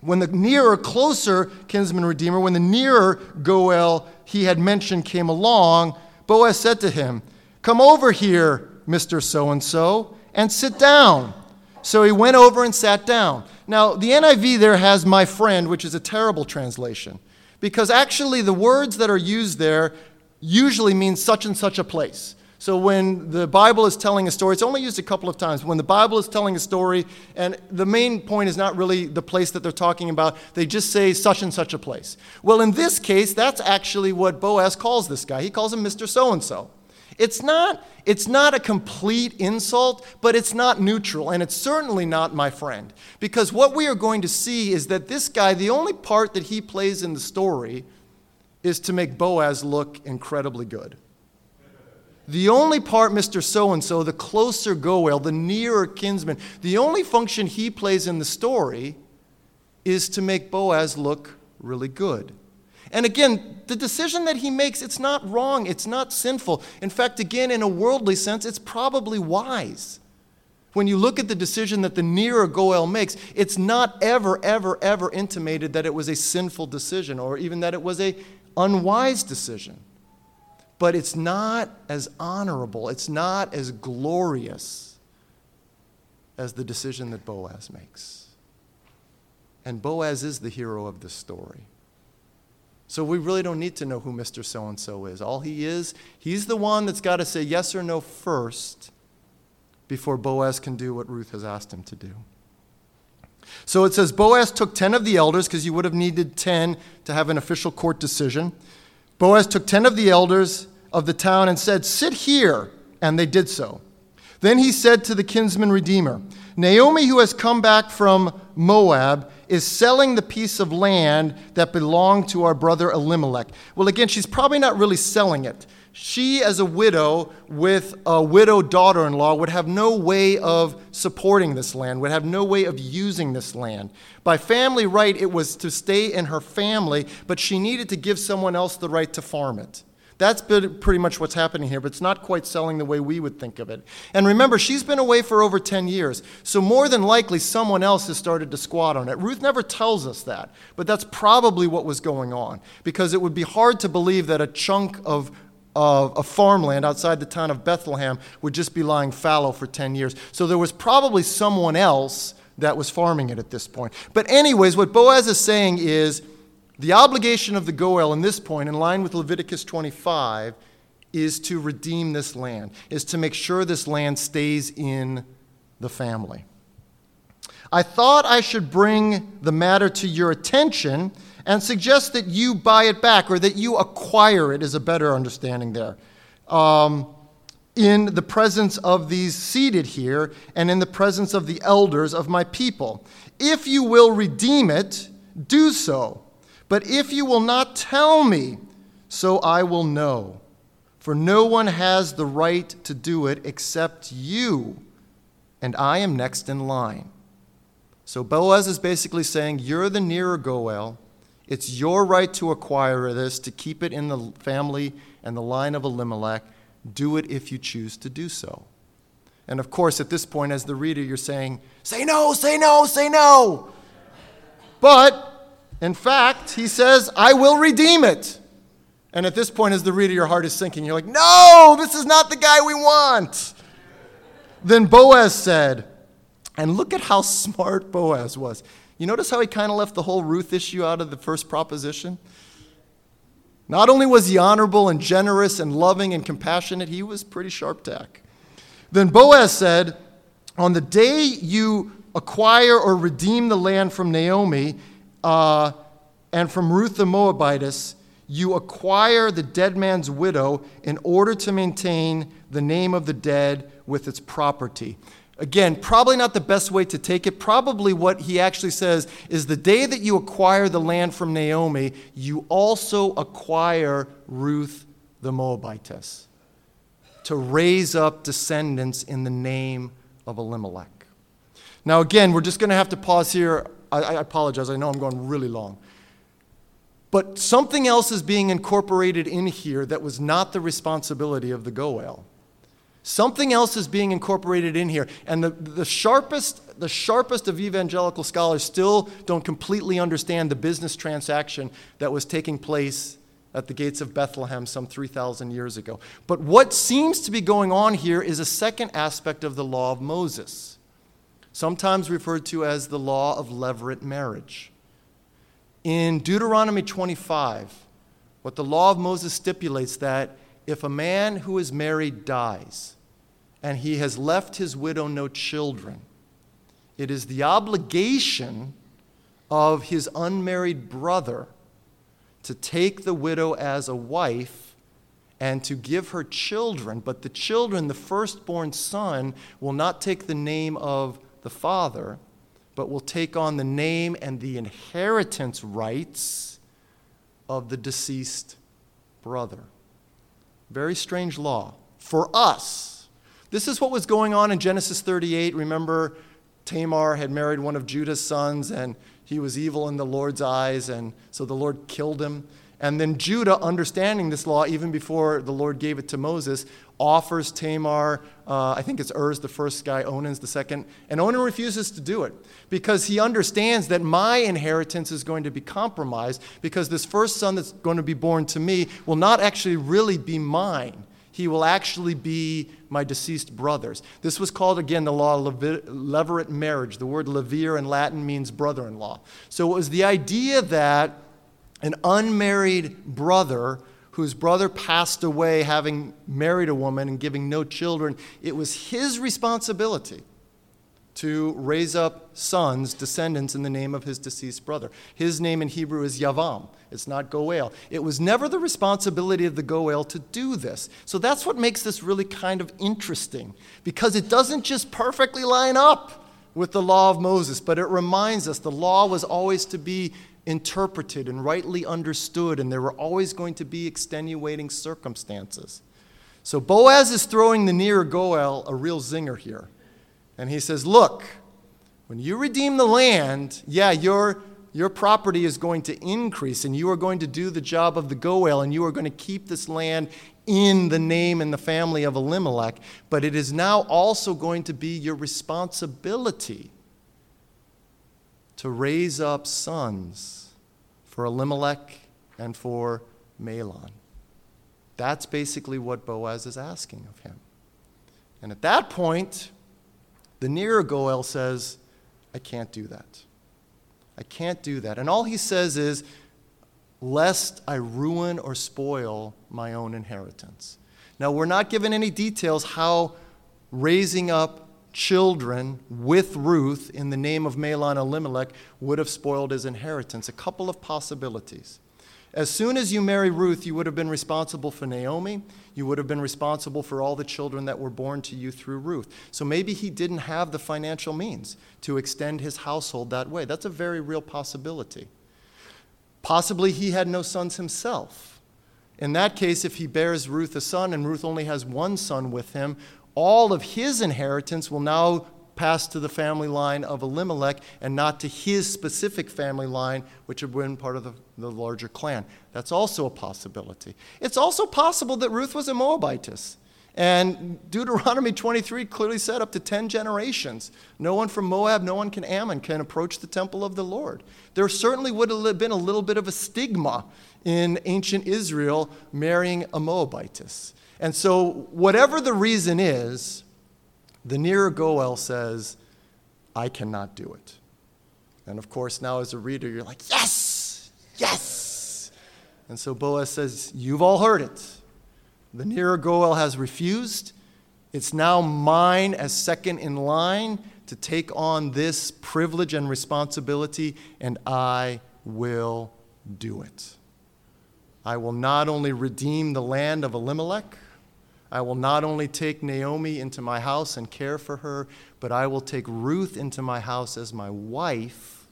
S2: When the nearer, closer kinsman redeemer, when the nearer Goel he had mentioned came along, Boaz said to him, Come over here, Mr. So and so, and sit down. So he went over and sat down. Now, the NIV there has my friend, which is a terrible translation, because actually the words that are used there usually mean such and such a place. So when the Bible is telling a story, it's only used a couple of times. When the Bible is telling a story, and the main point is not really the place that they're talking about, they just say such and such a place. Well, in this case, that's actually what Boaz calls this guy. He calls him Mr. So and so. It's not, it's not a complete insult, but it's not neutral, and it's certainly not my friend. Because what we are going to see is that this guy, the only part that he plays in the story is to make Boaz look incredibly good. The only part, Mr. So and so, the closer Goel, the nearer kinsman, the only function he plays in the story is to make Boaz look really good. And again, the decision that he makes, it's not wrong, it's not sinful. In fact, again, in a worldly sense, it's probably wise. When you look at the decision that the nearer Goel makes, it's not ever, ever, ever intimated that it was a sinful decision or even that it was a unwise decision but it's not as honorable, it's not as glorious as the decision that Boaz makes. And Boaz is the hero of the story. So we really don't need to know who Mr. So and so is. All he is, he's the one that's got to say yes or no first before Boaz can do what Ruth has asked him to do. So it says Boaz took 10 of the elders, because you would have needed 10 to have an official court decision. Boaz took 10 of the elders of the town and said, Sit here. And they did so. Then he said to the kinsman redeemer, Naomi, who has come back from Moab, is selling the piece of land that belonged to our brother Elimelech. Well, again, she's probably not really selling it. She, as a widow with a widow daughter in law, would have no way of supporting this land, would have no way of using this land. By family right, it was to stay in her family, but she needed to give someone else the right to farm it. That's pretty much what's happening here, but it's not quite selling the way we would think of it. And remember, she's been away for over 10 years, so more than likely someone else has started to squat on it. Ruth never tells us that, but that's probably what was going on, because it would be hard to believe that a chunk of of, of, farmland outside the town of Bethlehem would just be lying fallow for 10 years. So there was probably someone else that was farming it at this point. But, anyways, what Boaz is saying is the obligation of the Goel in this point, in line with Leviticus 25, is to redeem this land, is to make sure this land stays in the family. I thought I should bring the matter to your attention and suggest that you buy it back or that you acquire it, is a better understanding there. Um, in the presence of these seated here and in the presence of the elders of my people. If you will redeem it, do so but if you will not tell me, so I will know. For no one has the right to do it except you, and I am next in line. So Boaz is basically saying, You're the nearer Goel. It's your right to acquire this, to keep it in the family and the line of Elimelech. Do it if you choose to do so. And of course, at this point, as the reader, you're saying, Say no, say no, say no. But in fact, he says, I will redeem it. And at this point, as the reader, your heart is sinking. You're like, no, this is not the guy we want. Then Boaz said, and look at how smart Boaz was. You notice how he kind of left the whole Ruth issue out of the first proposition? Not only was he honorable and generous and loving and compassionate, he was pretty sharp tack. Then Boaz said, On the day you acquire or redeem the land from Naomi, uh, and from Ruth the Moabitess, you acquire the dead man's widow in order to maintain the name of the dead with its property. Again, probably not the best way to take it. Probably what he actually says is the day that you acquire the land from Naomi, you also acquire Ruth the Moabitess to raise up descendants in the name of Elimelech. Now, again, we're just going to have to pause here I, I apologize, I know I'm going really long. But something else is being incorporated in here that was not the responsibility of the Goel. Something else is being incorporated in here. And the, the, sharpest, the sharpest of evangelical scholars still don't completely understand the business transaction that was taking place at the gates of Bethlehem some 3,000 years ago. But what seems to be going on here is a second aspect of the law of Moses sometimes referred to as the law of levirate marriage. In Deuteronomy 25, what the law of Moses stipulates that if a man who is married dies and he has left his widow no children, it is the obligation of his unmarried brother to take the widow as a wife and to give her children. But the children, the firstborn son, will not take the name of the father, but will take on the name and the inheritance rights of the deceased brother. Very strange law for us. This is what was going on in Genesis 38. Remember, Tamar had married one of Judah's sons, and he was evil in the Lord's eyes, and so the Lord killed him. And then Judah, understanding this law even before the Lord gave it to Moses, offers Tamar, uh, I think it's Er's the first guy, Onan's the second, and Onan refuses to do it because he understands that my inheritance is going to be compromised because this first son that's going to be born to me will not actually really be mine. He will actually be my deceased brother's. This was called, again, the law of levirate marriage. The word levir in Latin means brother in law. So it was the idea that an unmarried brother whose brother passed away having married a woman and giving no children, it was his responsibility to raise up sons, descendants, in the name of his deceased brother. His name in Hebrew is Yavam. It's not Goel. It was never the responsibility of the Goel to do this. So that's what makes this really kind of interesting, because it doesn't just perfectly line up with the law of Moses, but it reminds us the law was always to be interpreted and rightly understood, and there were always going to be extenuating circumstances. So Boaz is throwing the near Goel a real zinger here. And he says, Look, when you redeem the land, yeah, your, your property is going to increase, and you are going to do the job of the Goel, and you are going to keep this land in the name and the family of Elimelech. But it is now also going to be your responsibility to raise up sons for Elimelech and for Mahlon. That's basically what Boaz is asking of him. And at that point, the nearer Goel says, I can't do that. I can't do that. And all he says is, lest I ruin or spoil my own inheritance. Now, we're not given any details how raising up children with Ruth in the name of Mahlon Elimelech would have spoiled his inheritance. A couple of possibilities. As soon as you marry Ruth, you would have been responsible for Naomi. You would have been responsible for all the children that were born to you through Ruth. So maybe he didn't have the financial means to extend his household that way. That's a very real possibility. Possibly he had no sons himself. In that case, if he bears Ruth a son and Ruth only has one son with him, all of his inheritance will now pass to the family line of Elimelech and not to his specific family line, which had been part of the, the larger clan. That's also a possibility. It's also possible that Ruth was a Moabitess. And Deuteronomy 23 clearly said up to 10 generations. No one from Moab, no one can Ammon can approach the temple of the Lord. There certainly would have been a little bit of a stigma in ancient Israel marrying a Moabitess. And so, whatever the reason is, the Ner Goel says, I cannot do it. And of course, now as a reader, you're like, yes, yes. And so Boaz says, You've all heard it. The Ner Goel has refused. It's now mine as second in line to take on this privilege and responsibility, and I will do it. I will not only redeem the land of Elimelech, I will not only take Naomi into my house and care for her, but I will take Ruth into my house as my wife,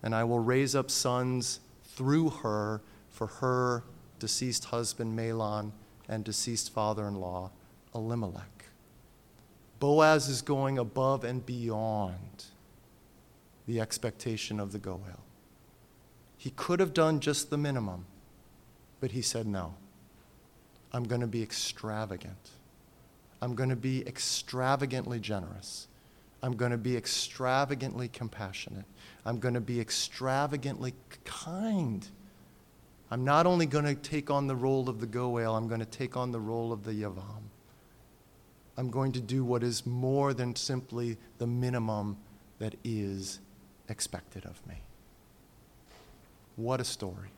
S2: and I will raise up sons through her for her deceased husband Mahlon and deceased father in law Elimelech. Boaz is going above and beyond the expectation of the Goel. He could have done just the minimum, but he said no. I'm going to be extravagant. I'm going to be extravagantly generous. I'm going to be extravagantly compassionate. I'm going to be extravagantly kind. I'm not only going to take on the role of the Goel, I'm going to take on the role of the Yavam. I'm going to do what is more than simply the minimum that is expected of me. What a story.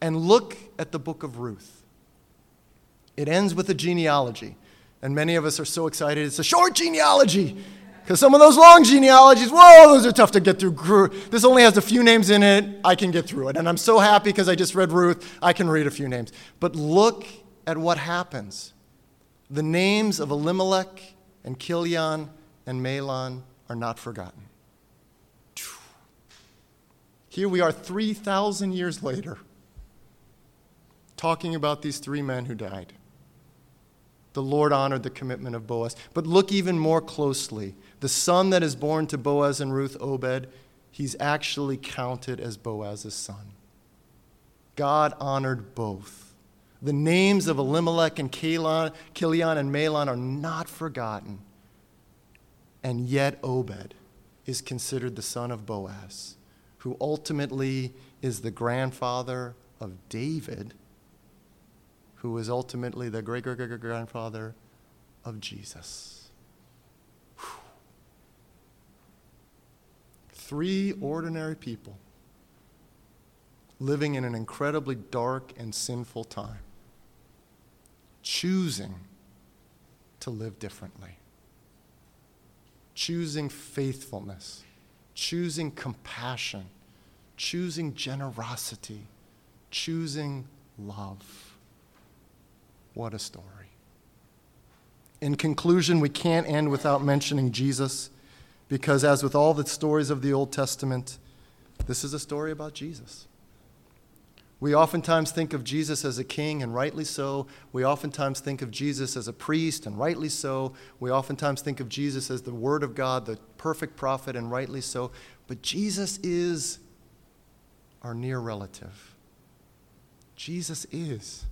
S2: And look at the book of Ruth. It ends with a genealogy. And many of us are so excited. It's a short genealogy. Because some of those long genealogies, whoa, those are tough to get through. This only has a few names in it. I can get through it. And I'm so happy because I just read Ruth. I can read a few names. But look at what happens. The names of Elimelech and Kilion and Mahlon are not forgotten. Here we are 3,000 years later, talking about these three men who died the Lord honored the commitment of Boaz. But look even more closely. The son that is born to Boaz and Ruth, Obed, he's actually counted as Boaz's son. God honored both. The names of Elimelech and Kilion, and Mahlon are not forgotten. And yet, Obed is considered the son of Boaz, who ultimately is the grandfather of David who was ultimately the great great great grandfather of Jesus. Whew. Three ordinary people living in an incredibly dark and sinful time, choosing to live differently. choosing faithfulness, choosing compassion, choosing generosity, choosing love. What a story. In conclusion, we can't end without mentioning Jesus because, as with all the stories of the Old Testament, this is a story about Jesus. We oftentimes think of Jesus as a king, and rightly so. We oftentimes think of Jesus as a priest, and rightly so. We oftentimes think of Jesus as the Word of God, the perfect prophet, and rightly so. But Jesus is our near relative. Jesus is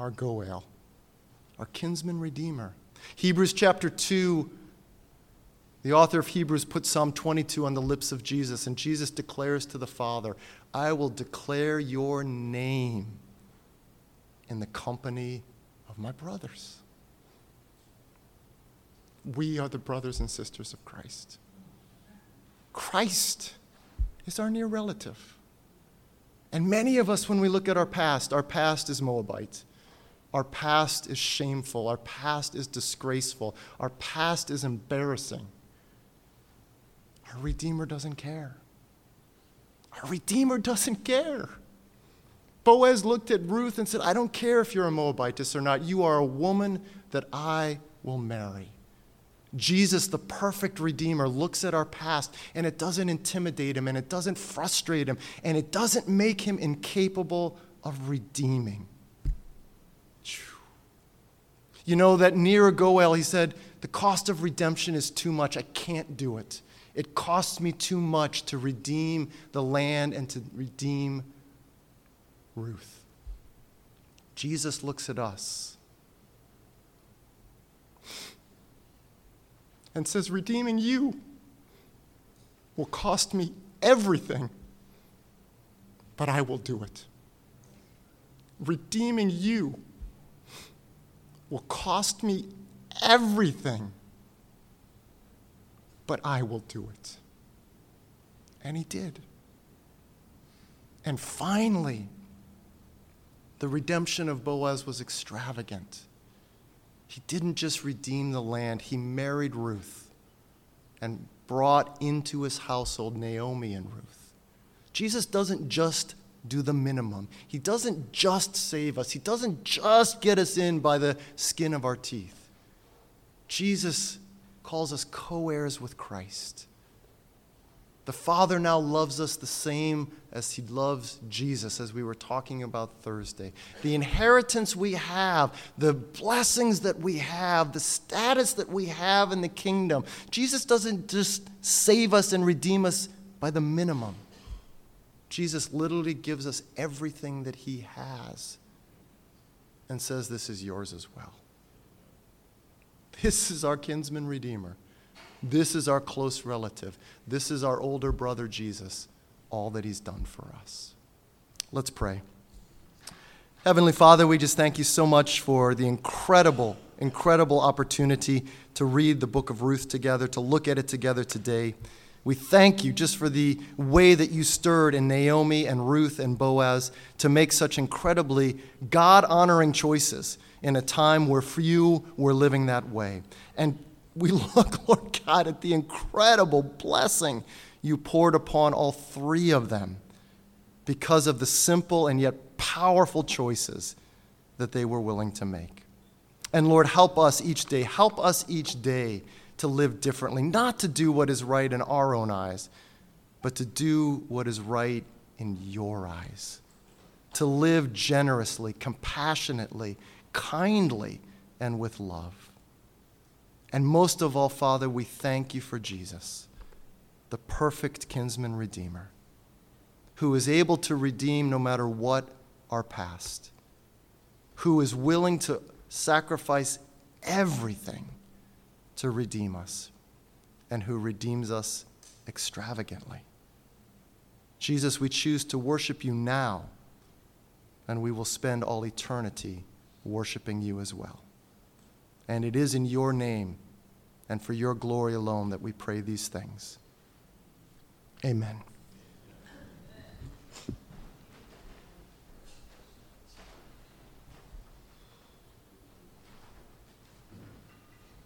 S2: our Goel, our kinsman redeemer. Hebrews chapter 2 the author of Hebrews put Psalm 22 on the lips of Jesus, and Jesus declares to the Father, I will declare your name in the company of my brothers. We are the brothers and sisters of Christ. Christ is our near relative. And many of us, when we look at our past, our past is Moabite. Our past is shameful. Our past is disgraceful. Our past is embarrassing. Our Redeemer doesn't care. Our Redeemer doesn't care. Boaz looked at Ruth and said, I don't care if you're a Moabitess or not. You are a woman that I will marry. Jesus, the perfect Redeemer, looks at our past and it doesn't intimidate him and it doesn't frustrate him and it doesn't make him incapable of redeeming. You know, that near Goel, he said, The cost of redemption is too much. I can't do it. It costs me too much to redeem the land and to redeem Ruth. Jesus looks at us and says, Redeeming you will cost me everything, but I will do it. Redeeming you will cost me everything, but I will do it. And he did. And finally, the redemption of Boaz was extravagant. He didn't just redeem the land, he married Ruth and brought into his household Naomi and Ruth. Jesus doesn't just do the minimum, he doesn't just save us, he doesn't just get us in by the skin of our teeth. Jesus calls us co heirs with Christ. The Father now loves us the same as He loves Jesus, as we were talking about Thursday. The inheritance we have, the blessings that we have, the status that we have in the kingdom. Jesus doesn't just save us and redeem us by the minimum. Jesus literally gives us everything that He has and says, This is yours as well. This is our kinsman redeemer. This is our close relative. This is our older brother Jesus, all that he's done for us. Let's pray. Heavenly Father, we just thank you so much for the incredible, incredible opportunity to read the book of Ruth together, to look at it together today. We thank you just for the way that you stirred in Naomi and Ruth and Boaz to make such incredibly God honoring choices in a time where few were living that way. And we [laughs] look, Lord God, at the incredible blessing you poured upon all three of them because of the simple and yet powerful choices that they were willing to make. And Lord, help us each day. Help us each day to live differently, not to do what is right in our own eyes, but to do what is right in your eyes. To live generously, compassionately, kindly, and with love. And most of all, Father, we thank you for Jesus, the perfect kinsman redeemer, who is able to redeem no matter what our past, who is willing to sacrifice everything to redeem us, and who redeems us extravagantly. Jesus, we choose to worship you now, and we will spend all eternity worshiping you as well. And it is in your name and for your glory alone that we pray these things. Amen.